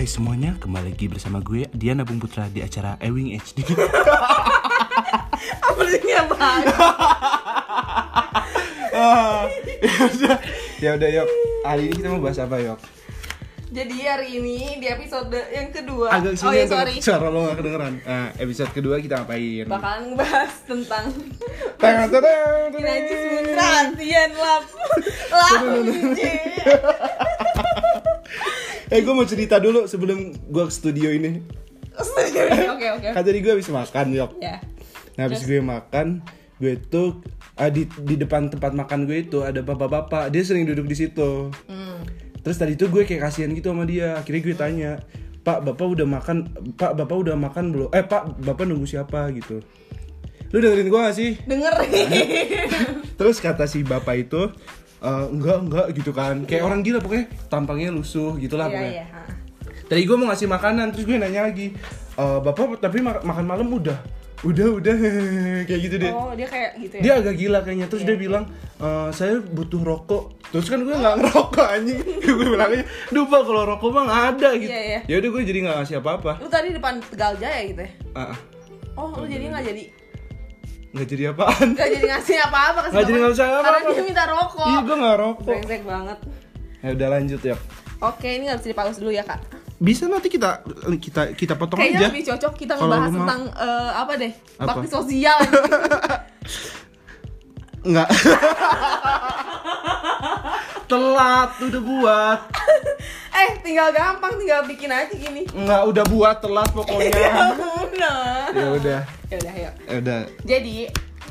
Hai semuanya, kembali lagi bersama gue Diana Bung Putra di acara Ewing HD. Apa sih banget? Ah, ya udah, ya yuk. Hari ini kita mau bahas apa yuk? Jadi hari ini di episode yang kedua Agak Oh sini ya yang sorry Suara lo gak kedengeran. Nah, episode kedua kita ngapain? Bakalan ngebahas tentang teng, teng, Najis perhatian lap Lap Eh gue mau cerita dulu sebelum gue ke studio ini. Oke oke Kan tadi gue habis makan yuk. Ya Nah habis gue makan, gue tuh ah, di di depan tempat makan gue itu ada bapak-bapak. Dia sering duduk di situ. hmm. Terus tadi tuh gue kayak kasihan gitu sama dia. Akhirnya gue tanya, Pak, bapak udah makan? Pak, bapak udah makan belum? Eh, Pak, bapak nunggu siapa gitu? Lu dengerin gue gak sih? Denger Terus kata si bapak itu, "Eh, enggak, enggak gitu kan. Kayak orang gila pokoknya tampangnya lusuh gitulah Iya pokoknya. iya ha. Tadi gue mau ngasih makanan, terus gue nanya lagi, "Eh, bapak tapi ma- makan malam udah? Udah, udah, kayak gitu deh. Oh dia kayak gitu ya Dia agak gila kayaknya, terus dia bilang, "Eh, saya butuh rokok. Terus kan gue nggak ngerokok anjing. gue bilangnya, duh pak kalau rokok mah nggak ada gitu. Iya, iya. Ya udah gue jadi nggak ngasih apa-apa. Lu tadi depan Tegal Jaya gitu ya Ah, ah. Oh lu jadi gak jadi nggak jadi apaan? Gak jadi ngasih apa-apa Nggak jadi ngasih apa-apa. Karena dia minta rokok Iya gue nggak rokok. Brengsek banget Ya udah lanjut ya. Oke ini gak bisa dipaus dulu ya kak Bisa nanti kita kita kita potong Kayaknya aja. lebih cocok kita ngebahas tentang eh, apa deh Apa? bakti sosial. Enggak. Telat udah buat. Eh tinggal gampang, tinggal bikin aja gini. Enggak udah buat telat Ya pokoknya. udah. ya udah. Ya udah, ayo. Ya udah. Jadi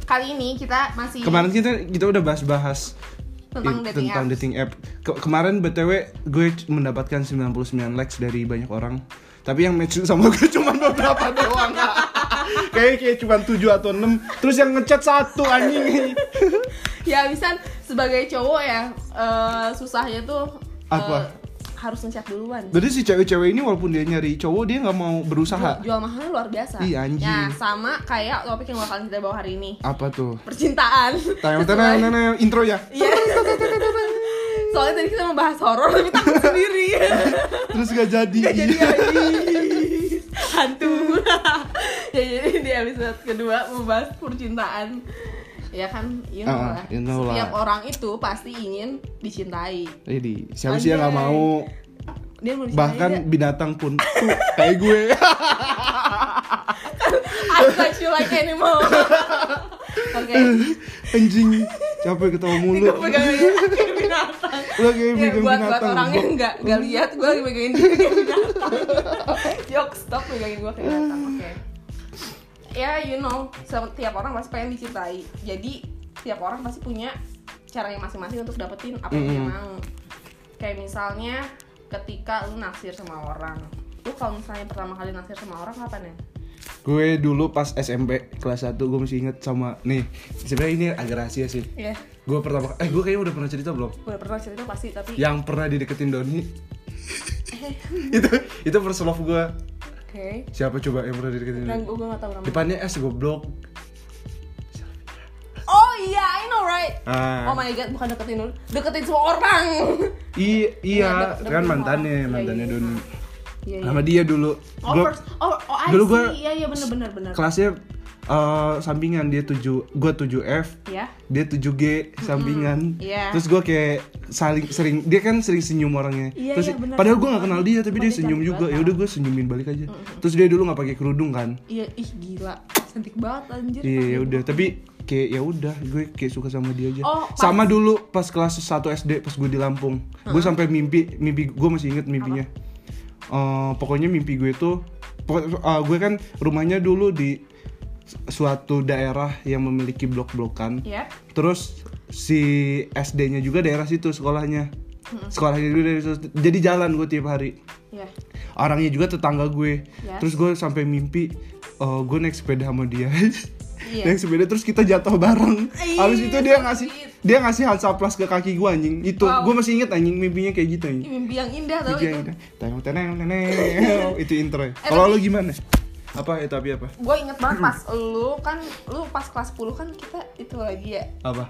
kali ini kita masih Kemarin kita kita udah bahas-bahas Tentang dating tentang apps. dating app. Ke- kemarin BTW gue mendapatkan 99 likes dari banyak orang. Tapi yang match sama gue cuma beberapa doang. Kayak kayak cuma 7 atau 6. Terus yang ngechat satu anjing. ya bisa sebagai cowok ya eh, susahnya tuh eh, Apa? Harus ngechat duluan. Berarti si cewek-cewek ini walaupun dia nyari cowok dia nggak mau berusaha. Jual mahalnya luar biasa. Ih, anjing. Ya, sama kayak topik yang bakalan kita bawa hari ini. Apa tuh? Percintaan. Tayang tayang intro ya. Iya. Soalnya tadi kita membahas horor tapi takut sendiri. Terus gak jadi. Gak jadi Hantu Ya jadi di episode kedua membahas percintaan Ya kan, you know Ah, lah you know lah. Setiap orang itu pasti ingin dicintai Jadi siapa sih yang Anjay. mau? Dia mau Bahkan dia- binatang pun tuh, kayak gue. I like you like animal Oke Anjing, capek ketawa mulu. Gue pegang kayak binatang Lo kayak Ya, pegang buat, buat binatang. orang yang Bok. nggak nggak lihat, gue lagi megangin binatang. Yok, stop megangin gue kayak binatang. Oke. Ya, you know, setiap orang pasti pengen dicintai. Jadi setiap orang pasti punya caranya masing-masing untuk dapetin apa yang dia Mm-mm. mau. Kayak misalnya ketika lu naksir sama orang, lu kalau misalnya pertama kali naksir sama orang kapan ya? Gue dulu pas SMP kelas 1 gue masih inget sama nih. Sebenarnya ini agak rahasia sih. Iya, Gue pertama eh gue kayaknya udah pernah cerita belum? gue udah pernah cerita pasti tapi Yang pernah dideketin Doni. itu itu first love gue. Oke. Siapa coba yang pernah dideketin Doni? gue gak tau namanya. Depannya S goblok. Oh iya, I know right. Ah. Oh my god, bukan deketin dulu, deketin semua orang. I- iya, dek- kan mantannya, orang. mantannya Iya, iya, Doni. Iya, iya. Sama dia dulu. Oh, Gua- first, oh, oh, I dulu see. gua- Iya, iya, bener, bener, bener. kelasnya eh, sampingan dia 7 gue 7F Ya, dia 7G sampingan. Iya. terus gue kayak saling sering dia kan sering senyum orangnya. Iya, terus iya, bener. padahal gue nggak kenal dia tapi dia senyum juga ya udah gue senyumin balik aja. Terus dia dulu nggak pakai kerudung kan? Iya, ih gila, cantik banget anjir. iya ya udah. Tapi kayak ya udah gue kayak suka sama dia aja. Oh, pas- sama dulu pas kelas 1 SD pas gue di Lampung. Gue sampai mimpi mimpi gue masih inget mimpinya. Eh, pokoknya mimpi gue tuh pokok- eh, gue kan rumahnya dulu di suatu daerah yang memiliki blok-blokan Iya. terus si SD-nya juga daerah situ sekolahnya sekolahnya juga dari situ jadi jalan gue tiap hari Iya. orangnya juga tetangga gue Yes. terus gue sampai mimpi eh, gue naik sepeda sama dia Iya. naik sepeda terus kita jatuh bareng habis itu dia ngasih dia ngasih Hansaplas ke kaki gue anjing itu Wow. gue masih inget anjing mimpinya kayak gitu anjing mimpi yang indah tau Mimpi yang itu. indah. Teneng, teneng, teneng. itu intro ya Eh, kalau lo gimana apa ya tapi apa Gue inget banget pas lu kan, lu pas kelas 10 kan kita itu lagi ya apa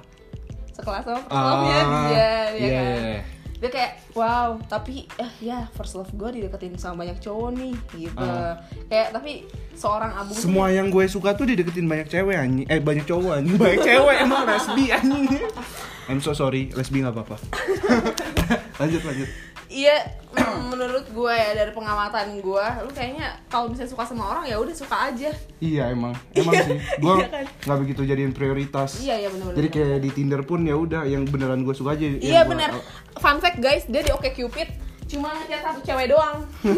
sekelas sama Ah, pertolongnya dia, dia iya, kan. iya, iya. Dia kayak wow tapi eh ya first love gue dideketin sama banyak cowok nih gitu Ah. kayak tapi seorang tuh Semua yang gue suka tuh dideketin banyak cewek anjing. Eh banyak cowok anjing. Banyak cewek emang lesbi anjing. I'm so sorry, lesbi nggak apa-apa. lanjut lanjut. Iya, menurut gue ya dari pengamatan gue, lu kayaknya kalau misalnya suka sama orang ya udah suka aja. Iya emang, emang Iya, sih. Gue iya kan? nggak begitu jadiin prioritas. Iya iya benar-benar. Jadi kayak di Tinder pun ya udah yang beneran gue suka aja. Iya gua- benar. Fun fact guys, dia di Oke Cupid cuma ngechat satu cewek doang.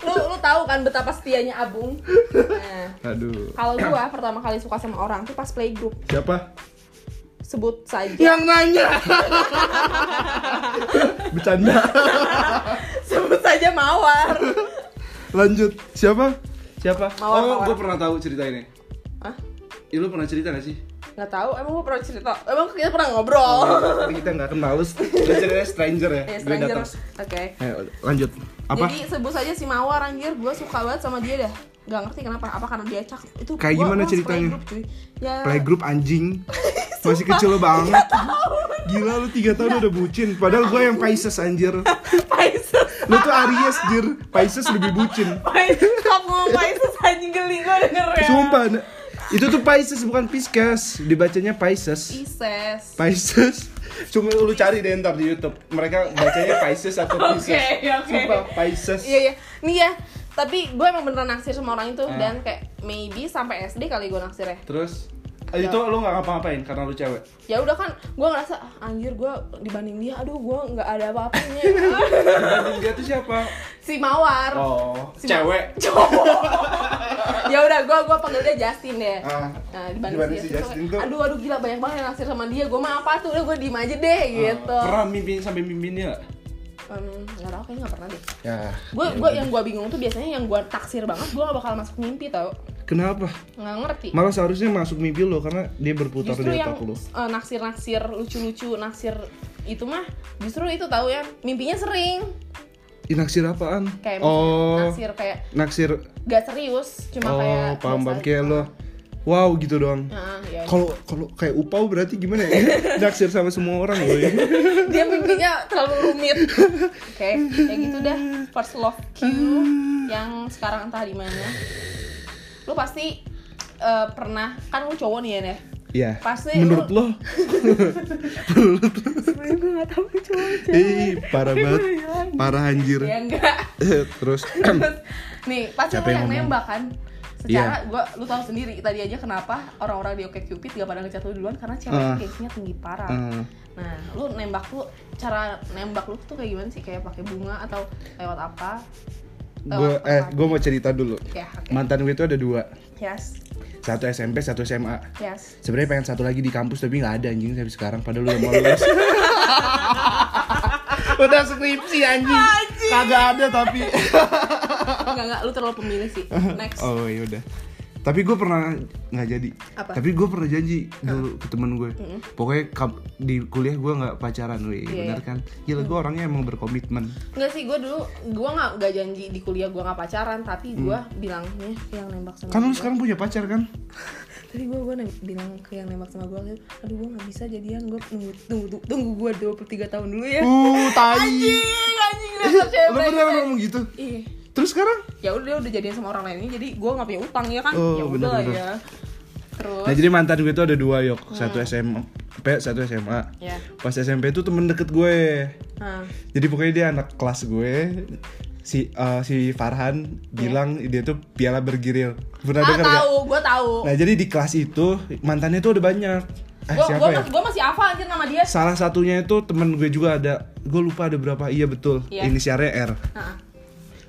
lu lu tahu kan betapa setianya Abung. Nah, Aduh. kalau gua pertama kali suka sama orang tuh pas playgroup. Siapa? Sebut saja. Yang nanya. Bercanda. Sebut saja Mawar. Lanjut. Siapa? Siapa? Mawar, oh, gue pernah tahu cerita ini. Hah? Ya, lu pernah cerita gak sih? Nggak tahu, emang gua pernah cerita. Emang kita pernah ngobrol. Tapi kita nggak kenal, lu ceritanya stranger ya. Gue stranger. datang. Oke. Eh, lanjut. Apa? Jadi sebut saja si Mawar anjir, gue suka banget sama dia dah. Gak ngerti kenapa, apa karena dia cakep. Itu Kayak gua- gimana gua ceritanya? playgroup, cuy. Ya Playgroup anjing. Masih kecil banget. Gila lu 3 tahun udah bucin. Padahal gue yang Pisces anjir. Pisces. Lu tuh Aries jir. Pisces lebih bucin. Pisces, ngomong Pisces anjing geli gue denger ya. Sumpah. Itu tuh Pisces bukan Pisces. Dibacanya Pisces. Pisces. Pisces. Cuma lu cari deh ntar di YouTube. Mereka bacanya Pisces atau Pisces. oke. Sumpah Pisces. Iya iya. Nih ya, tapi gue emang beneran naksir sama orang itu Ah. dan kayak maybe sampai SD kali gue naksir ya. Terus eh, itu lu nggak ngapa-ngapain karena lu cewek. Ya udah kan, gue ngerasa "Ah, anjir gue dibanding dia, aduh gue nggak ada apa-apanya. Dibanding dia tuh siapa? si Mawar. Oh, Si cewek. ya udah gue gue panggil dia Justin deh. Ah. Nah, dibanding, si Justin, tuh, aduh aduh gila banyak banget yang naksir sama dia. Gue mah apa tuh, udah gue diem aja deh gitu. Ah, Pernah mimpi sampai mimpiin dia? Em, nggak tahu kayaknya nggak pernah deh. Ya. Gue gue yang gue bingung tuh biasanya yang gue taksir banget gue gak bakal masuk mimpi tau. Kenapa? Nggak ngerti. Malah seharusnya masuk mimpi lo karena dia berputar Justru di otak lo. eh, naksir-naksir lucu-lucu naksir itu mah justru itu tahu ya mimpinya sering Naksir apaan? kayak oh, naksir kayak naksir. gak serius cuma oh, kayak paham paham kayak lo. Wow gitu doang. Nah, ya. Kalau kalau kayak upau berarti gimana ya? naksir sama semua orang loh ya. dia mimpinya terlalu rumit oke kayak gitu dah first love Q yang sekarang entah di mana lu pasti eh, pernah kan lu cowok nih ya? Iya. Pasti Menurut lu- lo? sebenarnya gue gak tahu Ih, parah banget. Parah anjir. ya enggak Terus nih pasti lu yang nembak kan secara Iya. gua lu tahu sendiri tadi aja kenapa orang-orang di Oke Cupid gak pada ngechat lu duluan karena cewek Ah. gengsinya tinggi parah eh, nah lu nembak tuh cara nembak lu tuh kayak gimana sih kayak pakai bunga atau lewat apa gue eh gue mau cerita dulu. ya oke Mantan gue itu ada dua. Yes Satu SMP, satu SMA. yes Sebenarnya pengen satu lagi di kampus tapi nggak ada anjing sampai sekarang padahal udah mau lulus. udah skripsi anjing. Kagak ada tapi. enggak enggak lu terlalu pemilih sih next oh ya udah. Tapi gue pernah nggak jadi. Apa? Tapi gue pernah janji dulu ke temen gue. Pokoknya kap- di kuliah gue nggak pacaran, wih, Iya, bener iya. kan? Gila gue orangnya emang berkomitmen. Enggak sih, gue dulu gue nggak nggak janji di kuliah gue nggak pacaran, tapi gue bilangnya ke yang nembak sama Kan lu sekarang punya pacar kan? Tapi gue gue bilang ke yang nembak sama gue, aduh gue nggak bisa jadian, gue tunggu tunggu tunggu, gue 23 tahun dulu ya. Uh, tai. Anjing, anjing Lu bener brengsek. ngomong gitu? Ih, Terus sekarang? ya udah dia udah jadian sama orang lain jadi gue nggak punya utang ya kan, Oh, ya udah ya. Terus, Nah jadi mantan gue itu ada dua yok, satu SMP, satu SMA. ya, Pas SMP itu temen deket gue. nah, Jadi pokoknya dia anak kelas gue. Si eh, si Farhan bilang dia tuh piala bergiril. Pernah ah denger gak? tahu, gue tahu. Nah jadi di kelas itu mantannya tuh udah banyak. Eh Gue siapa ya? gue masih hafal anjir nama dia. Salah satunya itu temen gue juga ada. Gue lupa ada berapa. Iya betul. Iya. Inisialnya R. Nah,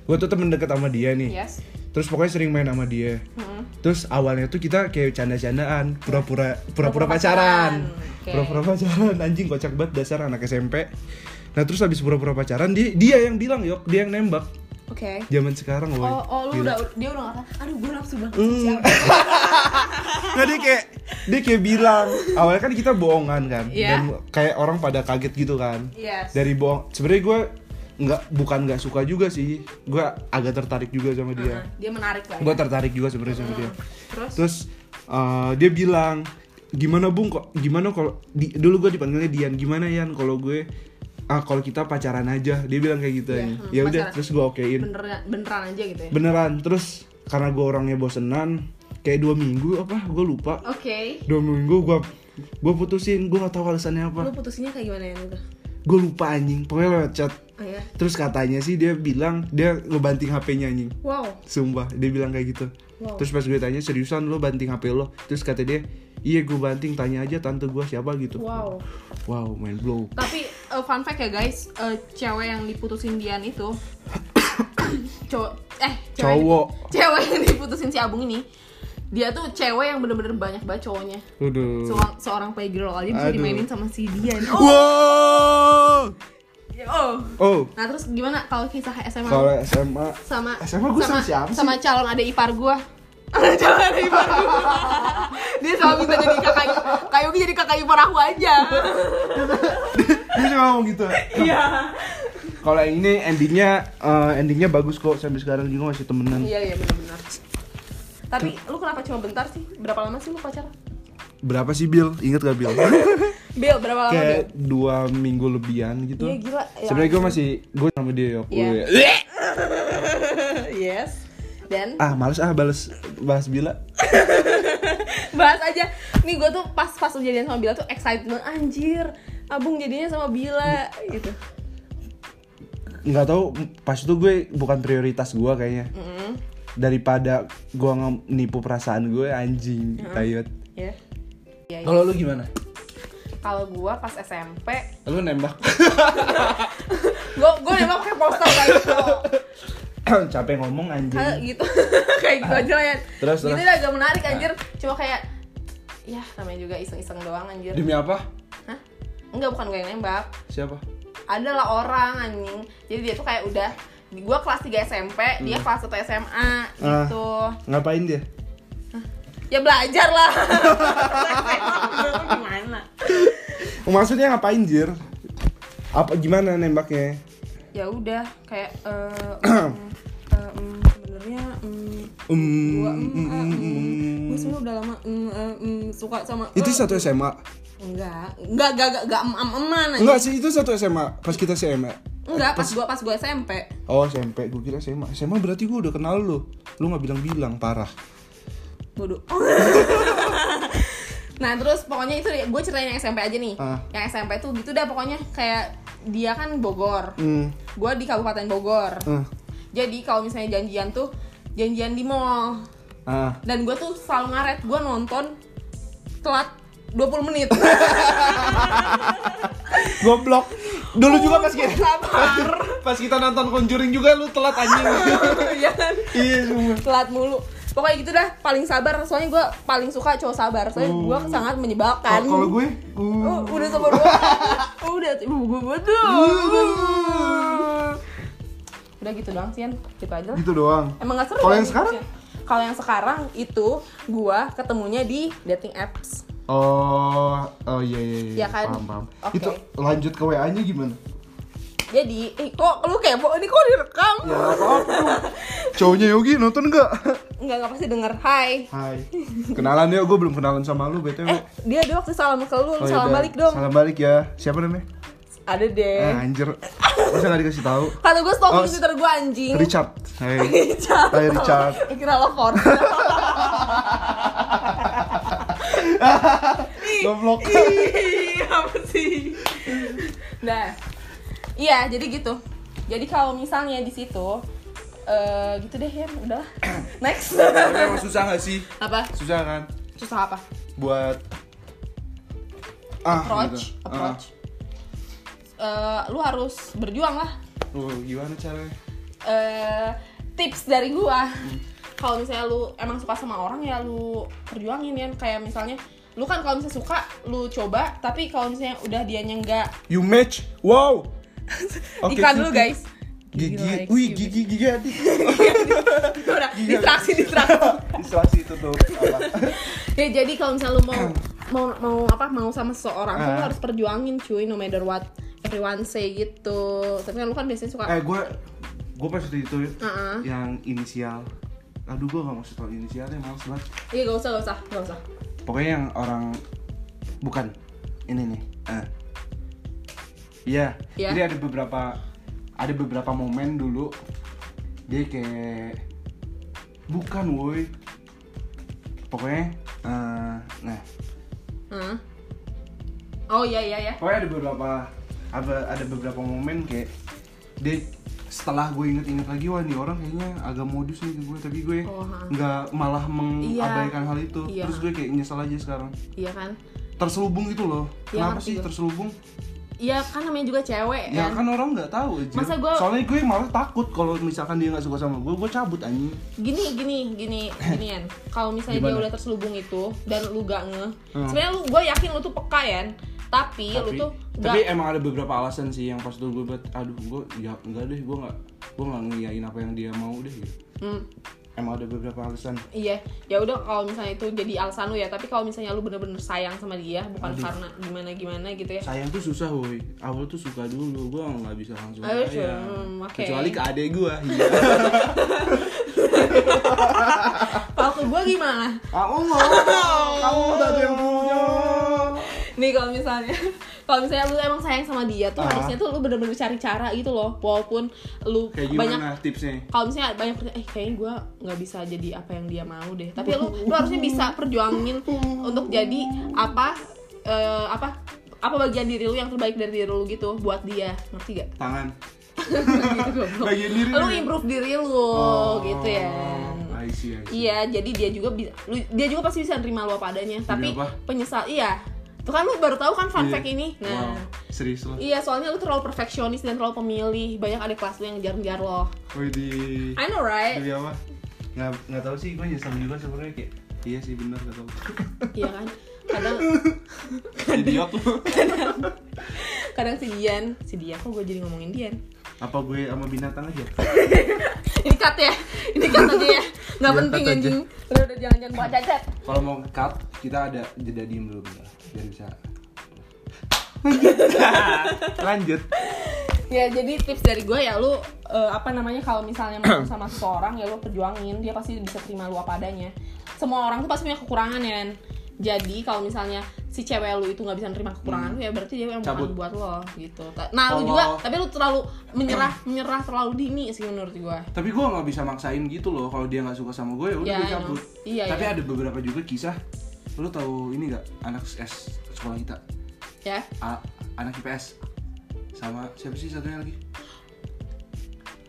Gue tuh temen deket sama dia nih. yes. Terus pokoknya sering main sama dia. Hmm. Terus awalnya tuh kita kayak canda-candaan, pura-pura pura-pura pacaran. Pura-pura pacaran anjing kocak banget dasar anak SMP. Nah, terus habis pura-pura pacaran dia dia yang bilang, "Yok, dia yang nembak." Oke. Zaman sekarang loh. Oh, oh lu udah dia udah ngata, aduh gue nafsu banget siapa. Nah, dia kayak dia kayak bilang, awalnya kan kita bohongan kan. Iya. Dan kayak orang pada kaget gitu kan. Yes. Dari bohong. Sebenarnya gue nggak bukan nggak suka juga sih. Gue agak tertarik juga sama dia. Nah, dia menarik lah. ya. Gue tertarik juga sebenarnya sama dia. Terus, Terus uh, dia bilang gimana bung kok gimana kalau di, dulu gue dipanggilnya Dian. Gimana Yan kalau gue ah kalau kita pacaran aja? Dia bilang kayak gitu anjing. hmm, ya udah terus gue okein. Beneran beneran aja gitu ya? Beneran. Terus karena gue orangnya bosenan kayak dua minggu apa gue lupa. Oke. Dua minggu gue gue putusin. Gue gak tahu alasannya lu apa putusinnya kayak gimana ya gue lupa anjing. Pokoknya lewat chat oh ya? Terus katanya sih dia bilang dia ngebanting HP-nya anjing. Wow. Sumpah dia bilang kayak gitu. Wow. Terus pas gue tanya seriusan lo banting HP lo? Terus kata dia iya gue banting tanya aja tante gue siapa gitu. Wow. Wow main blow tapi uh, fun fact ya guys. Uh, cewek yang diputusin Dian itu cowok eh cewek yang- Cowok. cewek yang diputusin si Abung ini dia tuh cewek yang bener-bener banyak banget cowoknya. Aduh. seorang seorang playgirl aja bisa Aduh. dimainin sama si Dian. Oh, Wow. Oh. Oh, nah terus gimana kalau kisah SMA kalau SMA sama SMA gua sama sama, siapa sih? sama calon adik ipar gua. Calon adik ipar gua. Dia selalu minta jadi kakak kak Yogi jadi kakak ipar aku aja. Dia cuma ngomong gitu. iya. Kalau yang ini endingnya eh, endingnya bagus kok. Sampai sekarang juga masih temenan. iya iya benar-benar. Tapi lu kenapa cuma bentar sih? Berapa lama sih lu pacaran Berapa sih Bill? Ingat gak Bill? Bill berapa lama Bill Kayak dua minggu lebihan gitu. iya gila ya. Sebenarnya gue masih gue sama dia ya. Iya. Gue- yes dan Ah, males ah balas bahas Bila. bahas aja nih gue tuh pas pas kejadian sama Bila tuh excitement anjir abung jadinya sama Bila gitu nggak tahu pas itu gue bukan prioritas gue kayaknya Mm, daripada gue nipu perasaan gue anjing tayot ya Iya, iya. kalau lu gimana? Kalau gue pas SMP lu nembak. Gue gue nembak pakai poster kayak gitu. Capek ngomong kayak anjing gitu. Kayak gitu aja lah ya Terus, gitu terus. agak menarik anjir. Cuma kayak ya namanya juga iseng-iseng doang anjir. Demi apa? Hah? enggak bukan gue yang nembak. Siapa? Ada lah orang anjing. Jadi dia tuh kayak udah gue kelas 3 SMP dia Hmm. kelas 1 SMA gitu. Ngapain dia ya belajar lah. Gimana? Maksudnya ngapain jir? Apa gimana nembaknya? Ya udah kayak eh mm, eh, mm, sebenarnya mm, um, gua mm, mm, eh, mm, mm, mm. gua sebenarnya udah lama mm, eh, mm, suka sama itu eh, satu SMA enggak enggak enggak enggak enggak em em eman aja. enggak sih itu satu SMA pas kita SMA enggak pas gua pas gua SMP oh SMP gue kira SMA SMA berarti gue udah kenal lu. Lu nggak bilang-bilang parah bodoh nah terus pokoknya itu gue ceritain yang SMP aja nih Ah. yang SMP tuh gitu dah pokoknya kayak dia kan Bogor hmm. gue di Kabupaten Bogor ah. jadi kalau misalnya janjian tuh janjian di mall ah. dan gue tuh selalu ngaret gue nonton telat 20 menit Goblok. Dulu juga pas kita pas kita nonton Conjuring juga lu telat anjing. Iya kan? Iya semua. telat mulu pokoknya gitu dah paling sabar soalnya gue paling suka cowok sabar soalnya gue sangat menyebalkan. Kalau gue uh, udah sabar banget. Udah ibu gue betul. Udah gitu doang sih, gitu aja lah. gitu doang. Emang gak seru. Kalau kan yang gitu sekarang? sih. Kalau yang sekarang itu gua ketemunya di dating apps. Oh, oh iya iya iya. Ya kan? Paham, paham. Oke. Itu lanjut ke WA-nya gimana? Jadi, eh kok lu kepo? Ini kok direkam? Ya apa-apa. Cowoknya Yogi nonton enggak? Enggak, enggak pasti denger. Hai. Hai. Kenalan ya, gue belum kenalan sama lu BTW. Eh, dia ada waktu salam ke lu, Oh, salam yaudah. balik dong. Salam balik ya. Siapa namanya? Ada deh. Ah, anjir. Masa gak dikasih tahu? Kata gue stalking Oh, Twitter gue anjing. Richard. Hai. Richard. Hai, Richard. Eh, kira lo. Goblok. Ih, apa sih? Nah, iya jadi gitu. Jadi kalau misalnya di situ, eh gitu deh ya, udah. Next. Tapi emang susah gak sih? apa? Susah kan? Susah apa? Buat ah, Approach, gitu. approach. Eh, lu harus berjuang lah. Ah. Oh, gimana caranya? Eh, tips dari gua. Kalau misalnya lu emang suka sama orang ya lu perjuangin ya. Kayak misalnya lu kan kalau misalnya suka lu coba tapi kalau misalnya udah dianya nggak You match. Wow. Oke, iklan dulu guys Gigi, like wih gigi gigi udah distraksi distraksi Distraksi itu tuh. Ya jadi kalau misalnya lu mau mau mau apa mau sama seseorang tuh lu Ah. harus perjuangin cuy no matter what everyone say gitu tapi kan lu kan biasanya suka Eh, gue gue pas waktu itu Heeh. yang inisial. Aduh, gue gak mau tahu inisialnya, males banget. iya gak usah gak usah gak usah Pokoknya yang orang bukan ini nih eh. Iya. Iya. jadi ada beberapa ada beberapa momen dulu. Dia kayak bukan woi. Pokoknya eh, nah. Hah? oh iya iya ya pokoknya ada beberapa ada ada beberapa momen kayak dia setelah gue inget-inget lagi wah nih orang kayaknya agak modus nih ke gue tapi gue Oh, nggak malah mengabaikan hal itu. Iya. terus gue kayak nyesel aja sekarang. Iya kan? Terselubung gitu loh. Iya, kenapa sih terselubung iya kan namanya juga cewek ya kan? kan orang nggak tahu aja Masa gua- soalnya gue malah takut kalau misalkan dia nggak suka sama gue gue cabut anjing. Gini gini gini ginian kalau misalnya dia Gimana? udah terselubung itu dan lu gak nge Hmm. sebenarnya lu gue yakin lu tuh peka ya tapi, lu tapi, tuh tapi gak emang ada beberapa alasan sih yang pas dulu gue buat aduh gue ya enggak deh gue nggak gue nggak ngiyain apa yang dia mau deh gitu. Hmm, emang ada beberapa alasan. Iya ya udah kalau misalnya itu jadi alasan lu ya tapi kalau misalnya lu bener-bener sayang sama dia bukan Aduh. karena gimana gimana gitu ya. Sayang tuh susah woi. Awal tuh suka dulu gue nggak bisa langsung Aduh, sayang. hmm, oke. kecuali ke adek gue iya. Kalau ke gue gimana? Aku nggak kamu tadi yang punya nih kalau misalnya kalau misalnya lu emang sayang sama dia tuh Ah. harusnya tuh lu bener-bener cari cara gitu loh walaupun lu kayak banyak tipsnya kalau misalnya banyak eh kayaknya gue nggak bisa jadi apa yang dia mau deh tapi lu lu harusnya bisa perjuangin untuk jadi apa eh, apa apa bagian diri lu yang terbaik dari diri lu gitu buat dia ngerti gak? tangan gitu. Bagian diri lu lu. improve diri lu Oh, gitu ya I see, I see. iya jadi dia juga bisa dia juga pasti bisa nerima lu apa adanya tapi apa? penyesal iya tuh kan lu baru tahu kan fun Iya. fact ini nah wow serius loh Iya, soalnya lu terlalu perfeksionis dan terlalu pemilih. Banyak adik kelas lu yang ngejar-ngejar lo. Wih di I know right? Jadi apa? Nggak nggak tahu sih, gue nyesel juga sebenarnya kayak iya sih benar nggak tahu. Iya kan? Kadang Idiot lu. kadang si Dian, si Dian kok gue jadi ngomongin Dian. Apa gue sama binatang aja? Ini cut ya. Ini cut aja ya. Nggak Iya, penting anjing. Udah udah jangan jangan bawa cacat. Kalau mau cut, kita ada jeda diem dulu bentar, biar bisa. Lanjut. Ya jadi tips dari gue ya lu eh, apa namanya kalau misalnya mau sama seseorang ya lu perjuangin dia pasti bisa terima lu apa adanya. Semua orang tuh pasti punya kekurangan ya. Jadi kalau misalnya si cewek lu itu nggak bisa nerima kekurangan lu ya berarti dia yang Cabut. bukan buat lo gitu. Nah lu juga tapi lu terlalu menyerah menyerah terlalu dini sih menurut gue. Tapi gue nggak bisa maksain gitu loh. Kalau dia nggak suka sama gue, ya udah Ya, gue know. cabut. Iya, Tapi iya. ada beberapa juga kisah. Lu tahu ini nggak anak S sekolah kita? Ya. A- anak IPS sama siapa sih satunya lagi?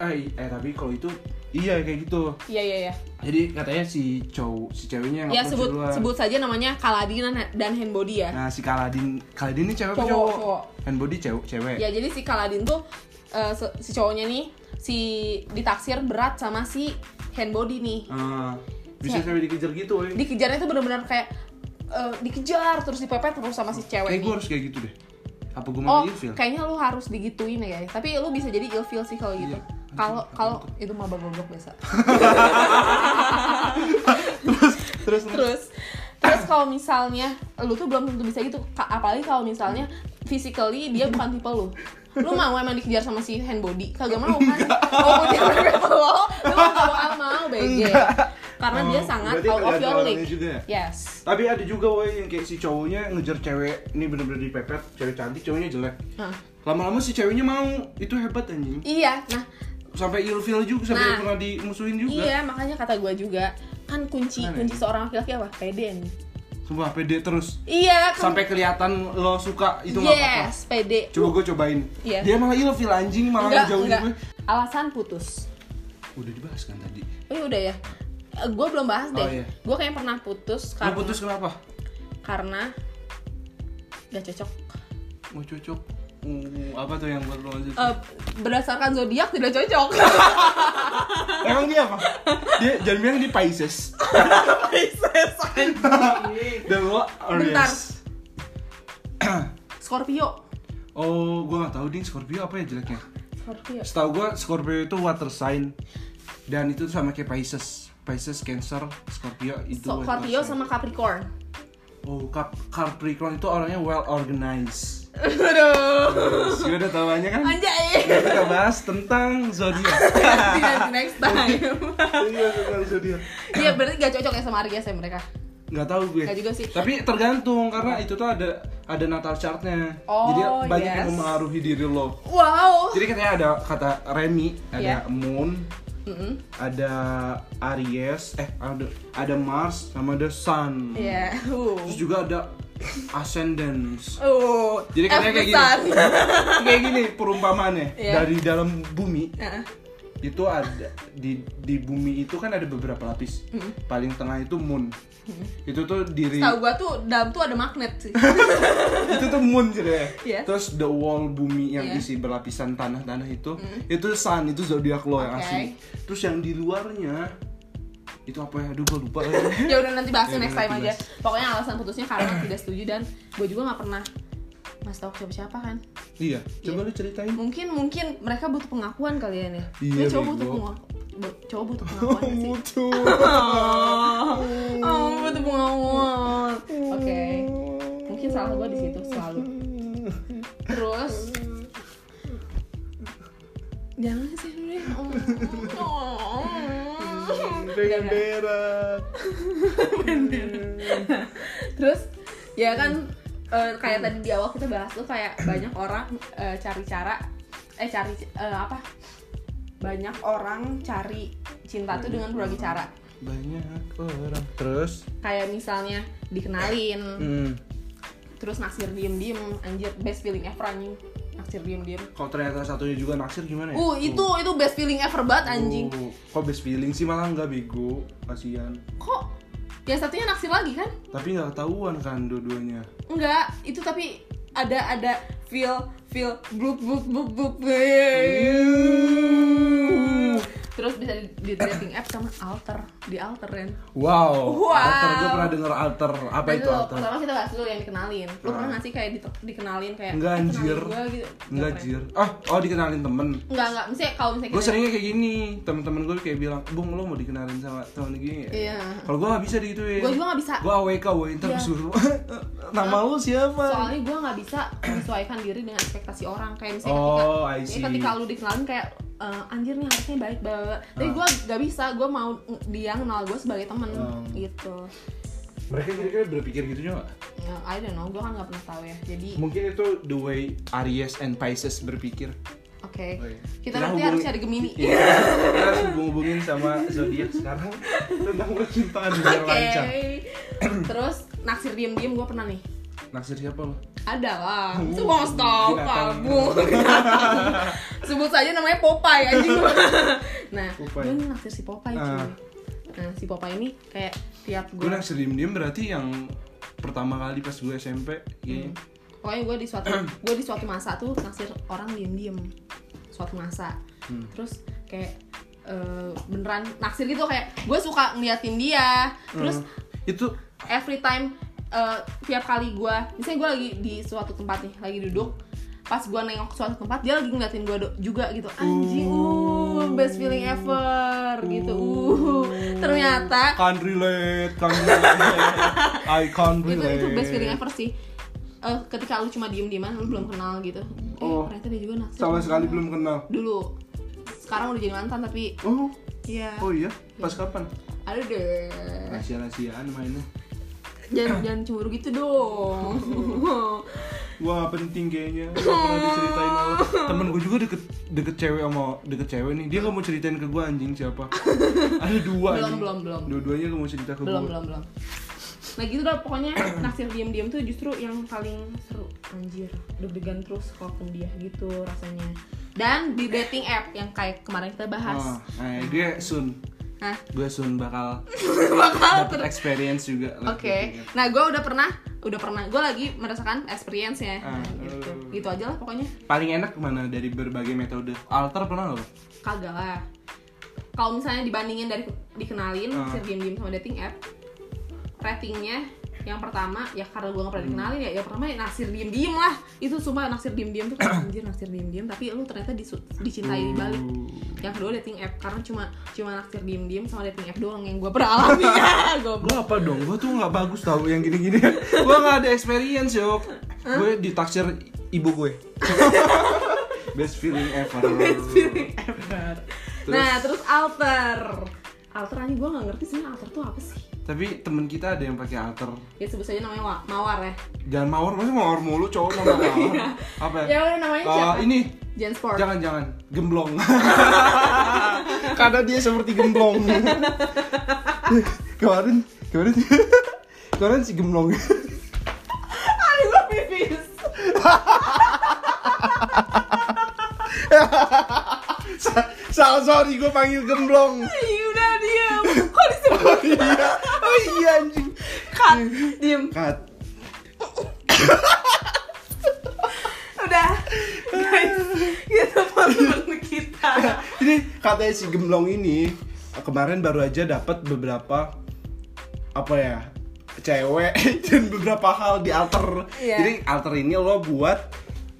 Eh, eh tapi kalau itu iya kayak gitu. Iya iya iya. Jadi katanya si cowok si ceweknya yang Ya sebut duluan. sebut saja namanya Kaladin dan- Handbody ya. Nah si Kaladin Kaladin ini cewek Cowok, cowok? cowok. Handbody cewek cewek. Ya jadi si Kaladin tuh eh, se- si cowoknya nih si ditaksir berat sama si Handbody nih. Ah, bisa sampai dikejar gitu, woy. Dikejarnya tuh bener-bener kayak eh, dikejar terus dipepet terus sama si cewek Kayak gue harus kayak gitu deh. Apa gue Oh, malah ilfil? kayaknya lu harus digituin ya. Tapi lu bisa jadi ilfil sih kalau gitu. Iya. Kalau kalau itu mah goblok biasa. terus terus terus terus kalau misalnya lu tuh belum tentu bisa gitu. Apalagi kalau misalnya physically dia bukan tipe lu. Lu mau emang dikejar sama si handbody kagak mau kan? Walaupun dia bebek lo lu gak bakal mau BG karena dia Oh, sangat berarti out of your league. juga ya? yes. Tapi ada juga woy yang kayak si cowoknya ngejar cewek ini bener-bener dipepet, cewek cantik, cowoknya jelek. Nah, Lama-lama si ceweknya mau, itu hebat anjing. iya nah. Sampai ilfil juga, sampai Nah. pernah dimusuhin juga. iya makanya kata gue juga kan kunci Aneh. kunci seorang laki-laki apa pede nih Sumpah pede terus. iya kan Sampai kelihatan lo suka itu nggak apa-apa. yes pede Coba gue cobain. Iya. Dia malah ilfil anjing, malah enggak ngejauhin enggak gue. alasan putus Udah dibahas kan tadi. Oh iya udah ya. Gue belum bahas deh. Oh, iya. Gue kayak pernah putus Lo karena putus kenapa? karena gak cocok. Mau cocok. Uh, apa tuh yang buat? Eh, berdasarkan zodiak tidak cocok. Emang dia apa? Dia jangan bilang dia Pisces. Dan lo Bentar. Aries. Scorpio. Oh, gue gak tahu ding Scorpio apa ya jeleknya. Scorpio. Setahu gue Scorpio itu water sign dan itu sama kayak Pisces. Pisces, Cancer, Scorpio itu So- Scorpio sama Capricorn. Oh, Cap Capricorn itu orangnya well organized. Aduh. Yes, gue udah tahu banyak kan? Anjay. Kita bahas tentang zodiak. Next time. Iya, tentang zodiak. Iya berarti gak cocok ya sama Aries ya mereka. nggak tahu gue Nggak juga sih. tapi tergantung karena itu tuh ada ada natal chartnya Oh, jadi banyak yes. yang mempengaruhi diri lo Wow. jadi katanya ada kata Remy ada Iya. Moon Mm-mm. ada Aries eh ada ada Mars sama ada Sun Iya. Uh. terus juga ada Ascendance Uh. jadi katanya kayak gini kayak gini perumpamaannya Iya. dari dalam bumi Heeh. itu ada di di bumi itu kan ada beberapa lapis paling tengah itu moon itu tuh diri Tahu gua tuh dalam tuh ada magnet sih. itu tuh moon ceritanya Iya. terus the wall bumi yang Iya. isi berlapisan tanah-tanah itu itu sun itu zodiak lo yang Oke. asli terus yang di luarnya itu apa ya aduh gua lupa ya udah nanti bahasnya Ya, next time aja. Pokoknya alasan putusnya karena tidak setuju dan gue juga nggak pernah mas tahu siapa siapa kan. iya coba lu ceritain Mungkin mungkin mereka butuh pengakuan kalian ya. Iya, Ya, cowok butuh pengakuan. Cowok butuh pengakuan sih. mutu Oh, oh butuh pengakuan. Oke. Mungkin salah gue di situ selalu. Terus Jangan sih deh. Oh. Oh. berak Terus ya kan eh, kayak tadi di awal kita bahas tuh kayak banyak orang eh, cari cara eh cari eh, apa? Banyak orang cari cinta tuh dengan berbagai cara. banyak orang terus Kayak misalnya dikenalin, hmm. terus naksir diem-diem, anjir best feeling ever anjing. Naksir diem-diem. kalau ternyata satunya juga naksir gimana ya Uh, itu itu best feeling ever banget anjing. Oh, kok best feeling sih malah nggak bego kasihan Kok yang satunya naksir lagi kan? tapi nggak ketahuan kan dua-duanya Enggak, itu tapi ada ada feel feel blup blup blup blup. Terus bisa di, dating app sama alter, di alter kan. wow, Wow. alter gue pernah denger alter apa Nah, itu dulu, alter Pertama kita bahas dulu yang dikenalin. Lu Ah. pernah gak sih kayak di- dikenalin kayak Enggak, "Eh, anjir. gua gitu. Enggak pernah. jir ah oh dikenalin temen Enggak, enggak. Misalnya kalau misalnya gue seringnya kayak gini temen-temen gue kayak bilang bung lo mau dikenalin sama temen gini ya Iya. kalau gue nggak bisa digituin Gua juga nggak bisa. gue awk woy ntar Iya. suruh nama lu siapa Soalnya gue nggak bisa menyesuaikan diri dengan ekspektasi orang kayak misalnya Oh, ketika ya ketika lu dikenalin kayak "Eh, anjir nih harusnya baik banget tapi Ah. gue nggak bisa gue mau dia kenal gue sebagai temen Oh. gitu mereka kira-kira berpikir gitu juga nggak? ya, I don't know gue kan nggak pernah tahu ya jadi mungkin itu the way Aries and Pisces berpikir oke Oh, iya. kita nanti hubungin- harus cari Gemini Iya, kita harus hubung-hubungin sama zodiak sekarang tentang percintaan biar oke lancar. terus naksir diem-diem gue pernah nih Naksir siapa lo? ada lah Uh, semua binatang. kamu sebut saja namanya Popeye anjing nah Popeye. gue naksir si Popeye cuy Ah. nah si Popeye ini kayak tiap Gue gue naksir diem-diem berarti yang pertama kali pas gue SMP kayaknya. pokoknya gue di suatu gue di suatu masa tuh naksir orang diem-diem suatu masa Hmm. terus kayak eh, beneran naksir gitu kayak gue suka ngeliatin dia terus Hmm. itu every time eh, tiap kali gue misalnya gue lagi di suatu tempat nih lagi duduk pas gue nengok ke suatu tempat dia lagi ngeliatin gue juga gitu anjing uh best feeling ever gitu uh ternyata can't relate, can't relate. I can't itu relate. itu best feeling ever sih Eh, ketika lu cuma diem dieman lu belum kenal gitu eh Oh. ternyata dia juga naksir Sama sekali belum kenal. dulu sekarang udah jadi mantan tapi Oh, ya oh iya. Pas kapan? ada deh Rahasia-rahasiaan mainnya. Jangan jangan cemburu gitu dong gak penting kayaknya. Gak pernah diceritain sama Temen gue juga deket deket cewek sama deket cewek nih. Dia gak mau ceritain ke gue anjing siapa. Ada dua Belum, anjing. belum, belum. Dua-duanya gak mau cerita ke belum gue. belum belum nah gitu dah pokoknya naksir diem tuh justru yang paling seru anjir deg-degan terus kalau dia gitu rasanya dan di dating app yang kayak kemarin kita bahas Oh, nah, gue soon. Hah? Gue soon bakal bakal dapet experience juga. Oke, lagi. nah gue udah pernah, udah pernah, gue lagi merasakan experience ya, Ah, gitu, eh. gitu aja lah pokoknya, Paling enak mana dari berbagai metode? Alter pernah lo? kagak lah. Kalau misalnya dibandingin dari dikenalin, Ah. naksir diem-diem sama dating app, ratingnya yang pertama ya karena gue gak pernah dikenalin ya, yang pertama ya naksir diem-diem lah, itu sumpah naksir diem-diem tuh kayak anjir naksir diem-diem, tapi lu ternyata disu- dicintai di balik. Yang kedua dating app karena cuma cuma naksir diem-diem sama dating app doang yang gue pernah alami. Ya, gue apa dong? Gue tuh gak bagus tau yang gini-gini. Gue gak ada experience yo. Gue ditaksir ibu gue. Best feeling ever. Nah, terus alter. Alter aja gue gak ngerti sebenarnya alter tuh apa sih? Tapi temen kita ada yang pakai alter. Ya sebut saja namanya Wa- Mawar ya. jangan mawar masa mawar mulu cowok nama mawar. Apa? Ya udah namanya siapa? ini. Jen Sport. jangan jangan. Gemblong. Karena dia seperti gemblong. Kemarin kemarin kemarin si gemblong. Aduh, gue pipis. Salah sorry gue panggil gemblong Ih, udah diam. Kok disebut? iya oh iya anjing Cut. Diam. cut Udah. Guys, kita teman kita. ini katanya si gemblong ini kemarin baru aja dapat beberapa apa ya cewek dan beberapa hal di alter Iya. jadi alter ini lo buat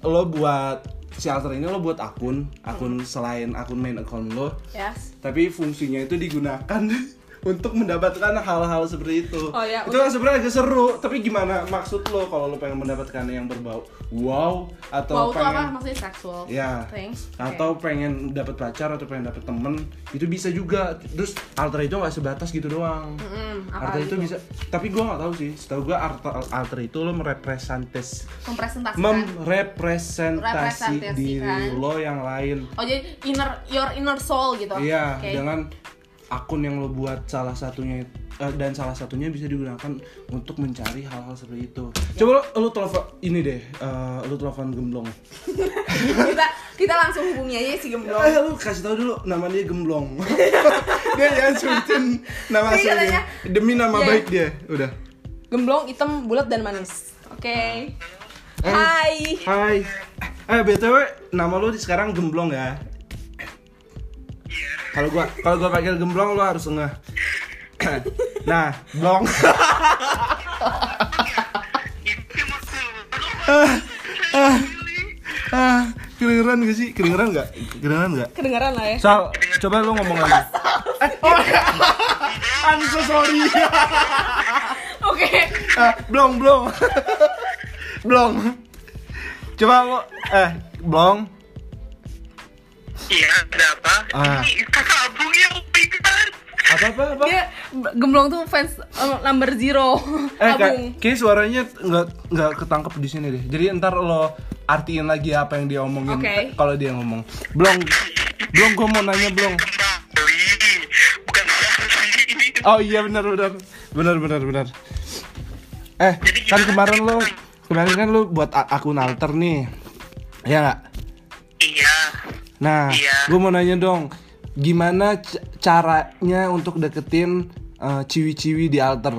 lo buat si alter ini lo buat akun. Akun selain akun main account lo. Yes. tapi fungsinya itu digunakan untuk mendapatkan hal-hal seperti itu. Oh, ya, itu kan sebenarnya agak seru, tapi gimana maksud lo kalau lo pengen mendapatkan yang berbau wow atau Wow itu pengen apa? Maksudnya sexual Ya. things? atau pengen dapat pacar atau pengen dapat temen itu bisa juga. Terus alter itu nggak sebatas gitu doang. Mm, apa alter itu bisa, tapi gua nggak tahu sih. Setahu gua alter, alter itu lo merepresentas Mempresentasikan. merepresentasi diri lo yang lain. oh jadi inner your inner soul gitu. Iya, Oke. dengan akun yang lo buat salah satunya eh, dan salah satunya bisa digunakan untuk mencari hal-hal seperti itu. Coba lo, lo telepon ini deh, eh, lo telepon gemblong. kita kita langsung hubungi aja si gemblong. Eh, lo kasih tahu dulu nama dia gemblong. dia jangan sebutin nama Iya, aslinya demi nama Iya. baik dia. Udah. Gemblong hitam bulat dan manis. Oke. Eh. Hai. Hai. Eh, btw nama lo di sekarang gemblong ya. Kalau gua kalau gua panggil gemblong lo harus ngeh. nah, blong. ah, kedengeran gak sih? Kedengeran gak? Kedengeran gak? Kedengaran lah ya. Sal, coba lu ngomong lagi. Eh, oh, I'm so sorry. Oke. Ah, blong, blong. blong. Coba lu, eh, blong. Iya, ada apa? Ah. Ini kakak abung ya, oh my god. Apa apa apa? Dia gemblong tuh fans eh, number zero. Eh, Abung. kayak, suaranya nggak nggak ketangkep di sini deh. Jadi ntar lo artiin lagi apa yang dia omongin. Oke. Kalau dia ngomong, blong, blong, gue mau nanya blong. Bukan ini. Oh iya benar benar benar benar benar. Eh, Jadi kan kemarin lo kemarin kan lo buat akun alter nih, ya nggak? Nah, Iya. gue mau nanya dong, gimana caranya untuk deketin eh, ciwi-ciwi di alter?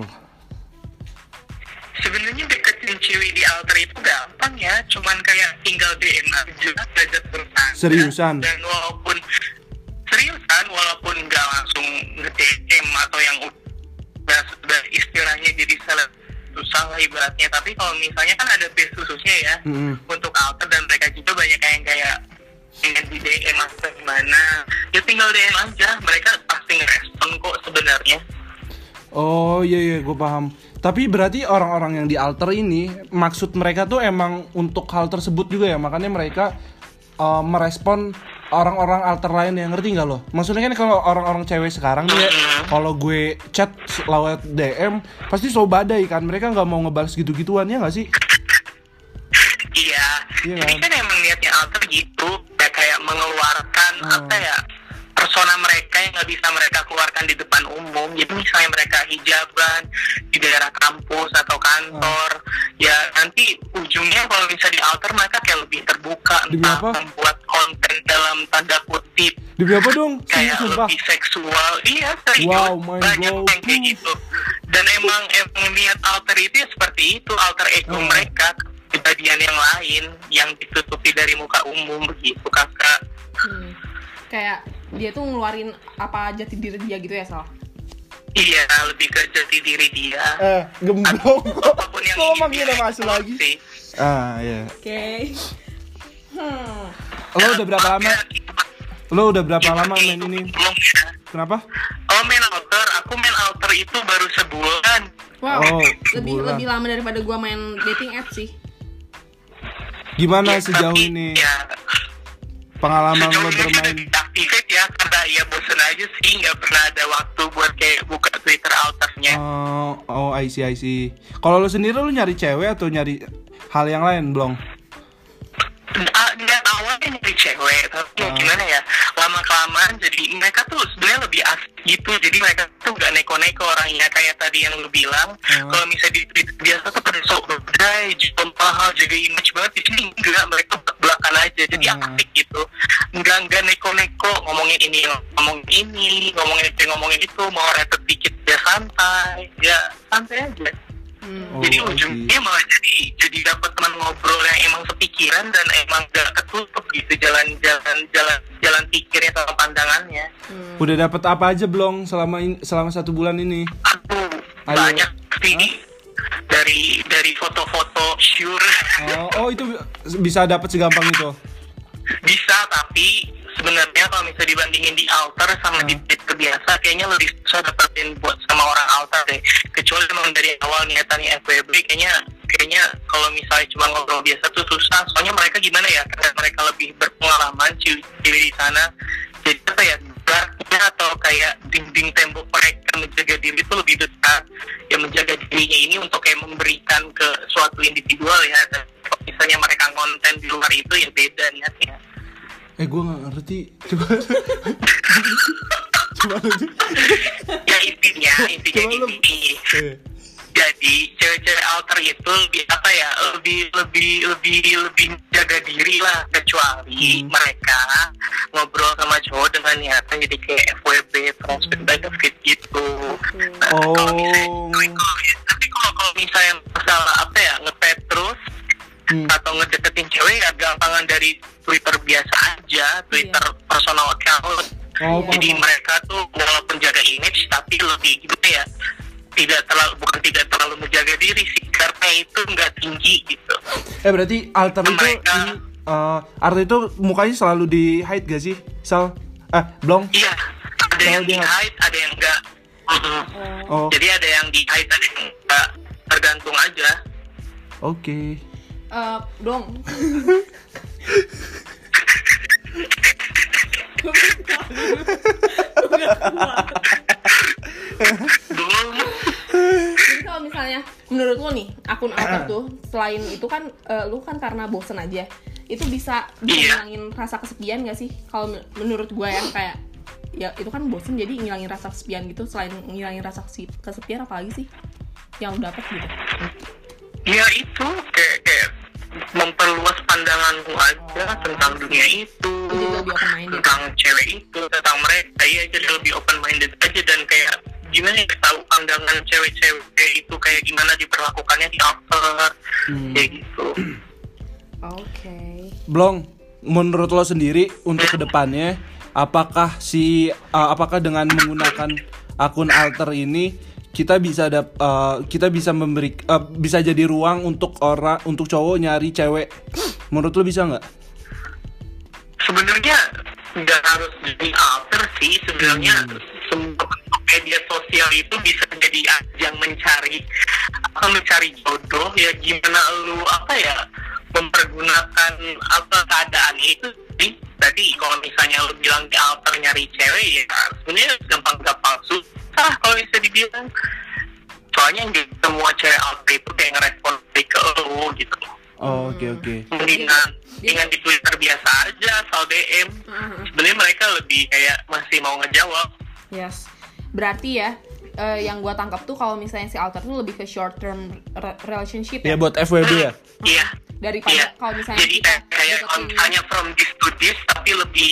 sebenarnya deketin cewek di alter itu gampang ya, cuman kayak tinggal DM aja, belajar. Seriusan? Dan walaupun seriusan, walaupun nggak langsung nge-DM atau yang udah, udah istilahnya jadi salah susah lah ibaratnya tapi kalau misalnya kan ada base khususnya ya Mm-mm. untuk alter dan mereka juga banyak yang kayak ingin di DM atau gimana ya tinggal DM aja mereka pasti ngerespon kok sebenarnya Oh iya iya, gue paham. Tapi berarti orang-orang yang di alter ini maksud mereka tuh emang untuk hal tersebut juga ya, makanya mereka eh, merespon orang-orang alter lain yang ngerti nggak loh? Maksudnya kan kalau orang-orang cewek sekarang nih, ya, kalau gue chat lewat DM pasti so badai kan, mereka nggak mau ngebalas gitu-gituan ya nggak sih? iya Iya jadi kan? kan emang niatnya alter gitu kayak mengeluarkan Hmm. apa ya persona mereka yang nggak bisa mereka keluarkan di depan umum jadi misalnya mereka hijaban di daerah kampus atau kantor Hmm. ya nanti ujungnya kalau bisa di alter mereka kayak lebih terbuka Demi entah apa? membuat konten dalam tanda kutip Demi apa dong? kayak Sumpah. lebih seksual iya serius Wow, banyak yang kayak gitu dan emang emang niat alter itu ya seperti itu alter ego Hmm. mereka kepribadian yang lain yang ditutupi dari muka umum begitu kakak Hmm. Kayak dia tuh ngeluarin apa jati diri dia gitu ya, Sal? iya lebih ke jati diri dia Eh, gemblong kok. apa pun yang Kok ingin manggil dia asli lagi? eksplorasi. Ah iya. Oke. Hmm. Lo udah berapa lama? Lo udah berapa lama main ini? Belum ya. Kenapa? Oh main alter, aku main alter itu baru sebulan. Wow. Oh, lebih sebulan. lebih lama daripada gua main dating app sih. Gimana Ya, sejauh tapi, ini Ya, pengalaman sejauh lo bermain? deactivate ya karena ya bosen aja sih nggak pernah ada waktu buat kayak buka Twitter alternya Oh, oh, I see, I see. Kalau lu sendiri lu nyari cewek atau nyari hal yang lain, Blong? Awalnya nyari cewek. Tapi Ah. gimana ya lama kelamaan jadi mereka tuh sebenarnya lebih asik gitu. Jadi mereka tuh nggak neko-neko orangnya. Kayak tadi yang lu bilang Ah. kalau misalnya di Twitter biasa tuh pada sok berdaya jual mahal jaga image banget. Di sini enggak mereka belakang aja. Jadi Ah. asik gitu. Nggak nggak neko-neko. Ngomongin ini ngomongin ini ngomongin itu ngomongin itu. Mau repet dikit ya santai. Ya santai aja Hmm. Oh, jadi see. ujungnya malah jadi jadi dapat teman ngobrol yang emang sepikiran dan emang gak ketutup gitu jalan-jalan jalan jalan pikirnya sama pandangannya. Hmm. Udah dapat apa aja, Blong, selama in- selama satu bulan ini? Aku Ayo. banyak sih dari dari foto-foto sure Oh, oh itu bisa dapat segampang itu. bisa tapi sebenarnya kalau misalnya dibandingin di altar sama di Hmm. Twitter biasa kayaknya lebih susah dapetin buat sama orang altar deh. Kecuali memang dari awal niatannya FWB kayaknya kayaknya kalau misalnya cuma ngobrol biasa tuh susah. Soalnya mereka gimana ya? Karena mereka lebih berpengalaman cewek di sana. Jadi apa ya? Geraknya atau kayak dinding tembok mereka menjaga diri itu lebih besar. Yang menjaga dirinya ini untuk kayak memberikan ke suatu individual ya. Dan misalnya mereka konten di luar itu ya beda niatnya Eh, gua nggak ngerti. Coba. Coba lu. ya intinya intinya Coba gini Eh. jadi cewek-cewek alter itu lebih apa ya lebih lebih lebih lebih jaga diri lah kecuali Hmm. mereka ngobrol sama cowok dengan niatan jadi kayak FWB transfer benefit gitu Nah, Oh. kalau misalnya kalau- tapi kalau kalau misalnya masalah apa ya ngepet terus Hmm. atau ngedeketin cewek ya gampangan dari Twitter biasa aja Twitter personal account Oh, jadi paham. mereka tuh walaupun jaga image tapi lebih gimana ya tidak terlalu bukan tidak terlalu menjaga diri sih karena itu nggak tinggi gitu Eh berarti alter itu Mereka- ini eh alter itu mukanya selalu di hide gak sih? Sal? Eh, Blong? iya ada yang di hide ada yang enggak. Oh, jadi ada yang di hide ada yang enggak tergantung aja oke. Eh, dong. Jadi kalau misalnya menurut lo nih akun alter tuh selain itu kan eh, lu kan karena bosen aja itu bisa bisa ngilangin rasa kesepian gak sih? Kalau men- menurut gue ya kayak ya itu kan bosen jadi ngilangin rasa kesepian gitu selain ngilangin rasa kesepian apalagi sih yang lu dapet gitu? ya itu kayak memperluas pandanganku aja tentang dunia itu tentang cewek itu tentang mereka ya jadi lebih open minded aja dan kayak gimana ya tahu pandangan cewek-cewek itu kayak gimana diperlakukannya di alter Hmm. kayak gitu Oke. Blong, menurut lo sendiri untuk ke depannya, apakah si uh, apakah dengan menggunakan akun alter ini kita bisa dap, uh, kita bisa memberi uh, bisa jadi ruang untuk orang untuk cowok nyari cewek. Menurut lo bisa nggak? sebenarnya nggak harus jadi alter sih sebenarnya Hmm. semua media sosial itu bisa jadi ajang mencari apa mencari jodoh ya gimana lu apa ya mempergunakan apa keadaan itu sih tadi kalau misalnya lu bilang di alter nyari cewek ya sebenarnya gampang-gampang susah kalau bisa dibilang soalnya nggak semua cewek alter itu kayak ngerespon ke lu gitu Oh, oke oke. mendingan mendingan di Twitter biasa aja asal DM Mhm. sebenarnya mereka lebih kayak masih mau ngejawab Yes. Berarti ya eh, yang gua tangkap tuh kalau misalnya si alter tuh lebih ke short term re- relationship Ya ya. buat FWB ya. iya Daripada iya kalau misalnya jadi kita kayak, kayak kalau deketin- misalnya from this to this tapi lebih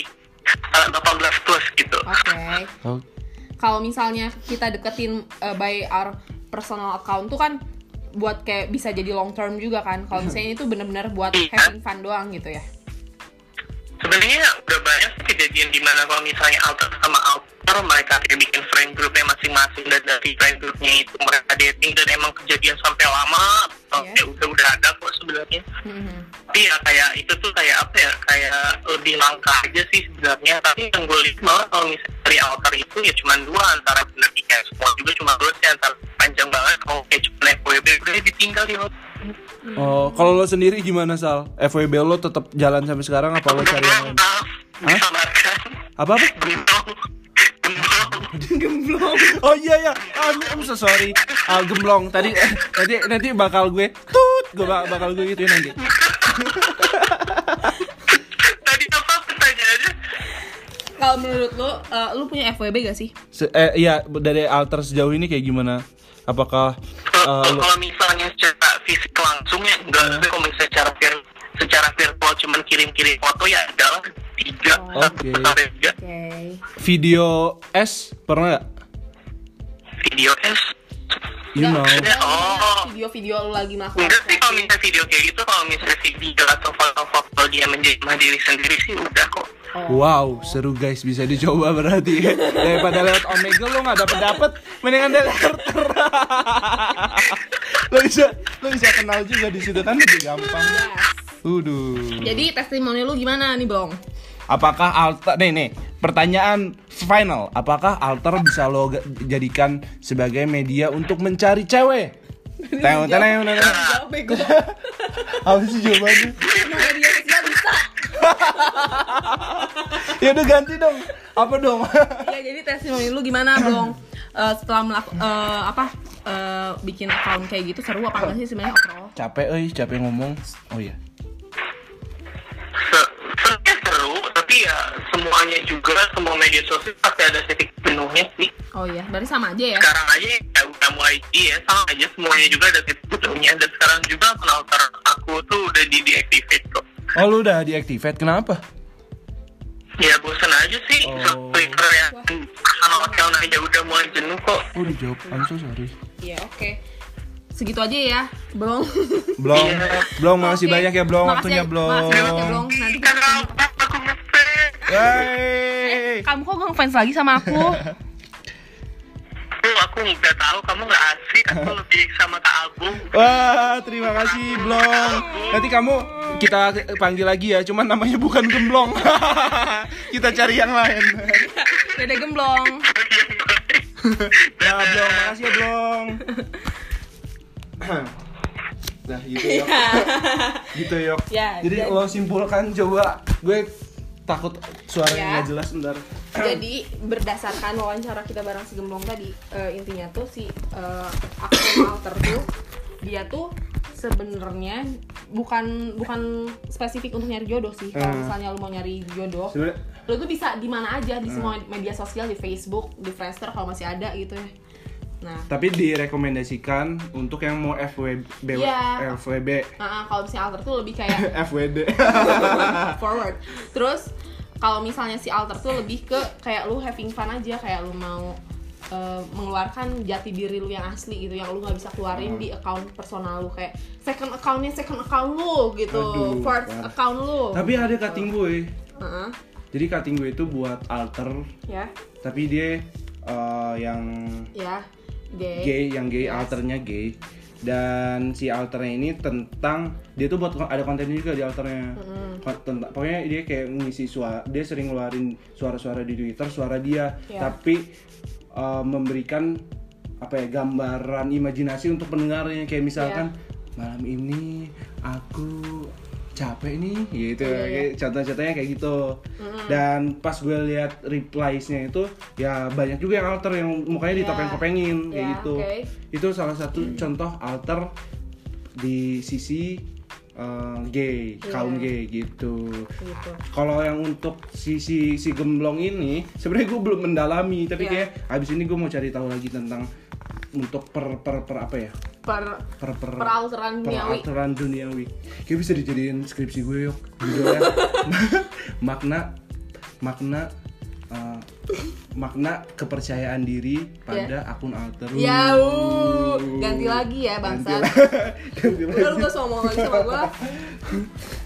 uh, 18 plus gitu Oke. Oh, Kalau misalnya kita deketin uh, by our personal account tuh kan buat kayak bisa jadi long term juga kan. Kalau misalnya itu bener-bener buat Iya. having fun doang gitu ya. Sebenarnya udah banyak sih kejadian di mana kalau misalnya alter sama alter mereka kayak bikin friend groupnya masing-masing dan dari friend groupnya itu mereka dating dan emang kejadian sampai lama ya udah udah ada kok sebenarnya. Mhm. tapi ya kayak itu tuh kayak apa ya kayak lebih langka aja sih sebenarnya. Tapi yang gue lihat malah kalau misalnya dari alter itu ya cuma dua antara benar ya semua juga cuma dua sih antara panjang banget. Kalau kayak cuma FWB udah ditinggal di hotel Oh, kalau lo sendiri gimana Sal? FWB lo tetap jalan sampai sekarang apa lo cari yang lain? Apa apa? gemblong Oh iya ya, I'm, I'm so sorry. Ah, gemblong. Tadi nanti nanti bakal gue tut, gue bak- bakal gue gituin nanti. tadi apa pertanyaannya kalau menurut lo eh, lu punya FWB gak sih Se- eh iya dari alter sejauh ini kayak gimana? Apakah kalau eh, kalau misalnya secara fisik langsung ya enggak tapi kalau misalnya secara vir- secara virtual cuman kirim-kirim foto ya adalah tiga Oh. satu Oke. sampai tiga oke video S pernah gak? video S You know. Oh. video-video lu lagi melakukan enggak sih kalau misalnya video kayak gitu kalau misalnya video atau foto-foto dia menjadi diri sendiri sih udah kok Oh. Wow, seru guys, bisa dicoba berarti ya. Daripada lewat Omega lo nggak dapet dapet, mendingan dari alter. lo bisa, lo bisa kenal juga di situ kan lebih gampang. Yes. Uduh. jadi testimoni lu gimana nih bong Apakah alter nih nih pertanyaan final, apakah alter bisa lo jadikan sebagai media untuk mencari cewek? Teng teng teng teng. jawab bego Apa sih jawabannya? Media sosial bisa Ya udah ganti dong. Apa dong? ya jadi testimoni lu gimana bong Eh, setelah melakukan apa eh, bikin account kayak gitu seru apa enggak sih sebenarnya overall capek euy, capek ngomong. Oh iya. Seru tapi ya semuanya juga semua media sosial pasti ada titik jenuhnya sih. Oh iya berarti sama aja ya? Sekarang aja ya udah mulai iya sama aja. Semuanya juga ada titik jenuhnya dan sekarang juga akun alter aku tuh udah di deactivate kok. Oh lu udah deactivate kenapa? ya bosan aja sih. Oh. Twitter ya kalau account aja udah mulai jenuh kok. Oh dijawab, I'm so sorry. iya oke. Segitu aja ya bong Blong, Iya. Blong makasih Oke. banyak ya Blong Makasih waktunya ya- Blong. makasih banget ya, Blong. Nanti kita aku Hey. kamu kok ngefans lagi sama aku Tuh, aku nggak tahu kamu nggak asik aku lebih sama Kak Agung Wah, terima kasih Blong. Nanti kamu kita panggil lagi ya, cuman namanya bukan Gemblong. kita cari yang lain. Dede gemblong ya Blong, makasih ya Blong. nah gitu yok. gitu yok. Ya, jadi jadi- lo simpulkan coba gue takut suaranya Ya. nggak jelas bentar. Jadi berdasarkan wawancara kita bareng si Gemblong tadi eh, intinya tuh si eh, akun alter tuh dia tuh sebenarnya bukan bukan spesifik untuk nyari jodoh sih. Kalau Hmm. misalnya lu mau nyari jodoh, Sebenarnya lu tuh bisa di mana aja di semua media sosial di Facebook, di Friendster kalau masih ada gitu ya. Nah, tapi direkomendasikan untuk yang mau FWB Iya. FWB nah, kalau misalnya alter tuh lebih kayak FWD forward. Terus kalau misalnya si alter tuh lebih ke kayak lu having fun aja, kayak lu mau uh, mengeluarkan jati diri lu yang asli gitu, yang lu nggak bisa keluarin di account personal lu kayak second accountnya second account lu gitu, Aduh, first parah. account lu. tapi ada cutting gue Heeh, jadi cutting gue itu buat alter. Ya, tapi dia uh, yang ya, gay. gay yang gay Yes. alternya gay dan si alternya ini tentang dia tuh buat ada konten juga di alternya Ko- tentang pokoknya dia kayak ngisi suara dia sering ngeluarin suara-suara di twitter suara dia Ya. tapi uh, memberikan apa ya gambaran imajinasi untuk pendengarnya kayak misalkan malam ini aku capek nih gitu iya. kayak contoh-contohnya kayak gitu dan pas gue lihat replies-nya itu ya banyak juga yang alter yang mukanya Iya. ditopeng-topengin kayak Iya, gitu oke. itu salah satu contoh alter di sisi uh, gay Iya. kaum gay gitu gitu. kalau yang untuk sisi si gemblong ini sebenarnya gue belum mendalami tapi Iya. kayak abis ini gue mau cari tahu lagi tentang untuk per per per apa ya? Per per per Peralteran duniawi. peralteran duniawi. Kayak bisa dijadiin skripsi gue yuk. Judulnya makna makna uh, makna kepercayaan diri pada akun alter Ya, uh, ganti lagi ya Ganti bangsa. lagi. ganti Udah lu lagi gak ngomong lagi sama gua.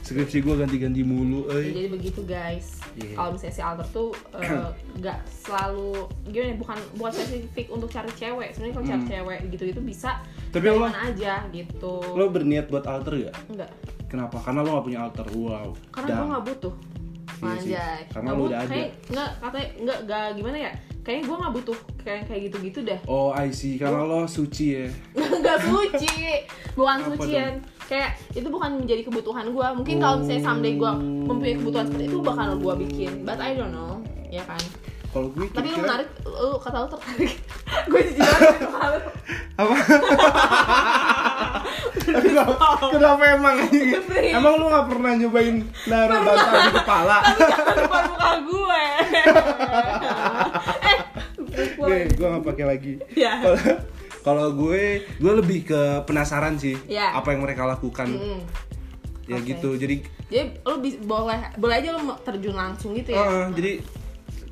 skripsi gue ganti-ganti mulu Ya, eh jadi begitu guys Iya. kalau misalnya si alter tuh eh, nggak selalu gimana ya bukan bukan spesifik untuk cari cewek sebenarnya kalau cari cewek gitu itu bisa Hmm. Tapi lo- mana aja gitu lo berniat buat alter gak? enggak Kenapa? Karena lo gak punya alter. Wow. karena gue nggak butuh Iya sih, Anjay. karena Nggak lu udah ada. kayak nggak katanya nggak nggak gimana ya? Kayaknya gue nggak butuh kayak kayak gitu-gitu dah Oh, I see. Karena lo suci ya. nggak suci. Bukan Apa sucian kayak itu bukan menjadi kebutuhan gue mungkin kalau misalnya someday gue mempunyai kebutuhan seperti itu bakal gue bikin. But I don't know. Ya kan Kalau gue tapi lu kira-kira- menarik lu kata lu tertarik gue jujur lu. apa? kenapa, kenapa emang? emang lu gak pernah nyobain naruh bantal di kepala? jangan depan muka gue eh Nih, gue gak pakai lagi. Ya. Kalau- gue, gue lebih ke penasaran sih Ya. apa yang mereka lakukan. Mm. Ya Oke. gitu. Jadi, jadi lu bis- boleh boleh aja lu terjun langsung gitu ya eh, jadi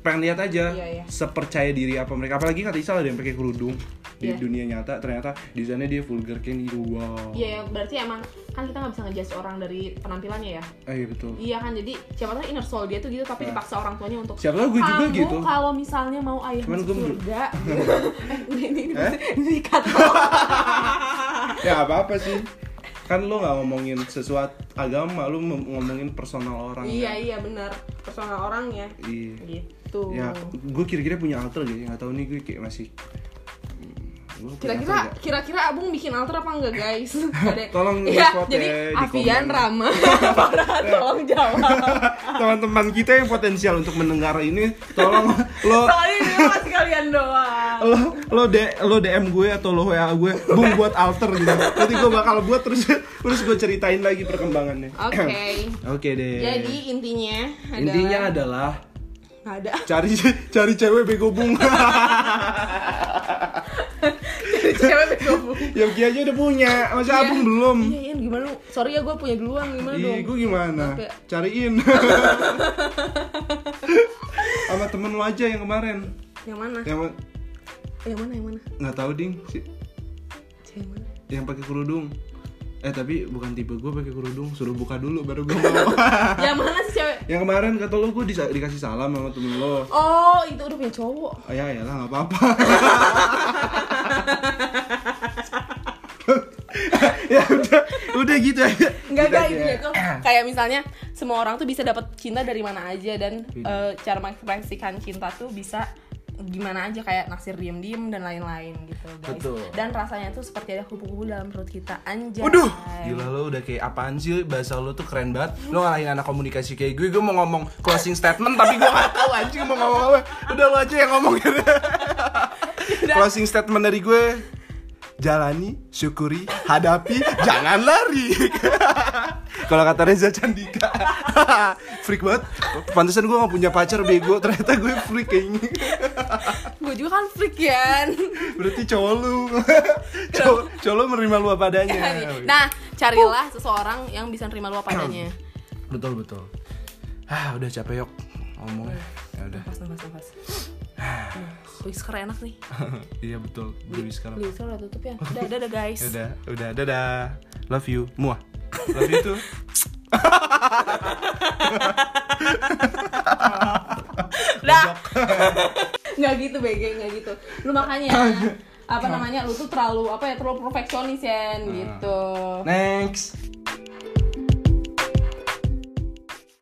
pengen lihat aja Iya, iya. sepercaya diri apa mereka. Apalagi kata Isal ada yang pakai kerudung di Iya. dunia nyata. Ternyata di sana dia vulgar kayak gitu. Wow. Iya, ya, berarti emang kan kita nggak bisa ngejudge orang dari penampilannya ya. Eh, iya betul. Iya kan, jadi siapa tahu inner soul dia tuh gitu, tapi Nah. dipaksa orang tuanya untuk Siapa tahu gue juga kamu gitu. kalau misalnya mau ayah Cuman masuk surga, eh, ini ini ini, Eh? ini kata. ya apa apa sih kan lo nggak ngomongin sesuatu agama lo ngom- ngomongin personal orang iya kan? iya benar, personal orangnya. iya Gitu. Ya gue kira-kira punya alter gitu nggak tahu nih gue kayak masih hmm, Kira-kira kira-kira Abung bikin alter apa enggak guys? Tolong Iya, jadi ya di Avian. Rama, tolong jawab. teman-teman kita yang potensial untuk mendengar ini tolong lo Soalnya ini kalian doang. lo lo D, lo DM gue atau lo WA gue bung buat alter gitu nanti gue bakal buat terus terus gue ceritain lagi perkembangannya Oke. oke deh Jadi intinya adalah intinya adalah nggak ada. cari cari cewek bego bung Jadi cewek bego Bung. yang aja udah punya masa Iya. abung belum Iya, Ian, gimana lu? Sorry ya gue punya duluan, gimana Ih, dong? gue gimana? Ya. Cariin. Sama temen lo aja yang kemarin. Yang mana? Yang Yang mana? Yang mana? nggak tahu ding, si, Cewek mana? yang pakai kerudung. Eh tapi bukan tipe gue pakai kerudung, suruh buka dulu baru gue mau. yang mana sih cewek? yang kemarin kata lo gue dikasih salam sama temen lo. Oh, itu udah punya cowok. Oh, ya ya lah nggak apa-apa. ya udah udah gitu aja. Enggak, Gitu enggak, aja. intinya tuh kayak misalnya semua orang tuh bisa dapat cinta dari mana aja dan eh, cara mengekspresikan cinta tuh bisa gimana aja kayak naksir diem-diem dan lain-lain gitu guys. Betul. Dan rasanya tuh seperti ada kupu-kupu dalam perut kita anjay. Waduh, gila lo udah kayak apaan sih bahasa lo tuh keren banget. Lo ngalahin anak komunikasi kayak gue, gue mau ngomong closing statement tapi gue gak tahu anjing mau ngomong apa. Udah lo aja yang ngomongin. closing statement dari gue. Jalani, syukuri, hadapi, jangan lari. Kalau kata Reza Candika, freak banget. Pantesan gue gak punya pacar bego, ternyata gue freak kayaknya. Gue juga kan freak ya. Berarti cowok lu, cowok, cowok lu menerima lu apa adanya. nah, carilah seseorang yang bisa nerima lu apa adanya. betul betul ah udah capek yok ngomongnya ya udah Nafas, nafas, nafas. Nah, Whisker enak nih. iya betul gue sekarang Whisker udah tutup ya. Udah, udah, udah guys. Udah udah dadah love you muah you tuh Udah. Nggak gitu BG, nggak gitu. Lu makanya apa namanya? Lu tuh terlalu apa ya? Terlalu perfeksionis ya gitu. next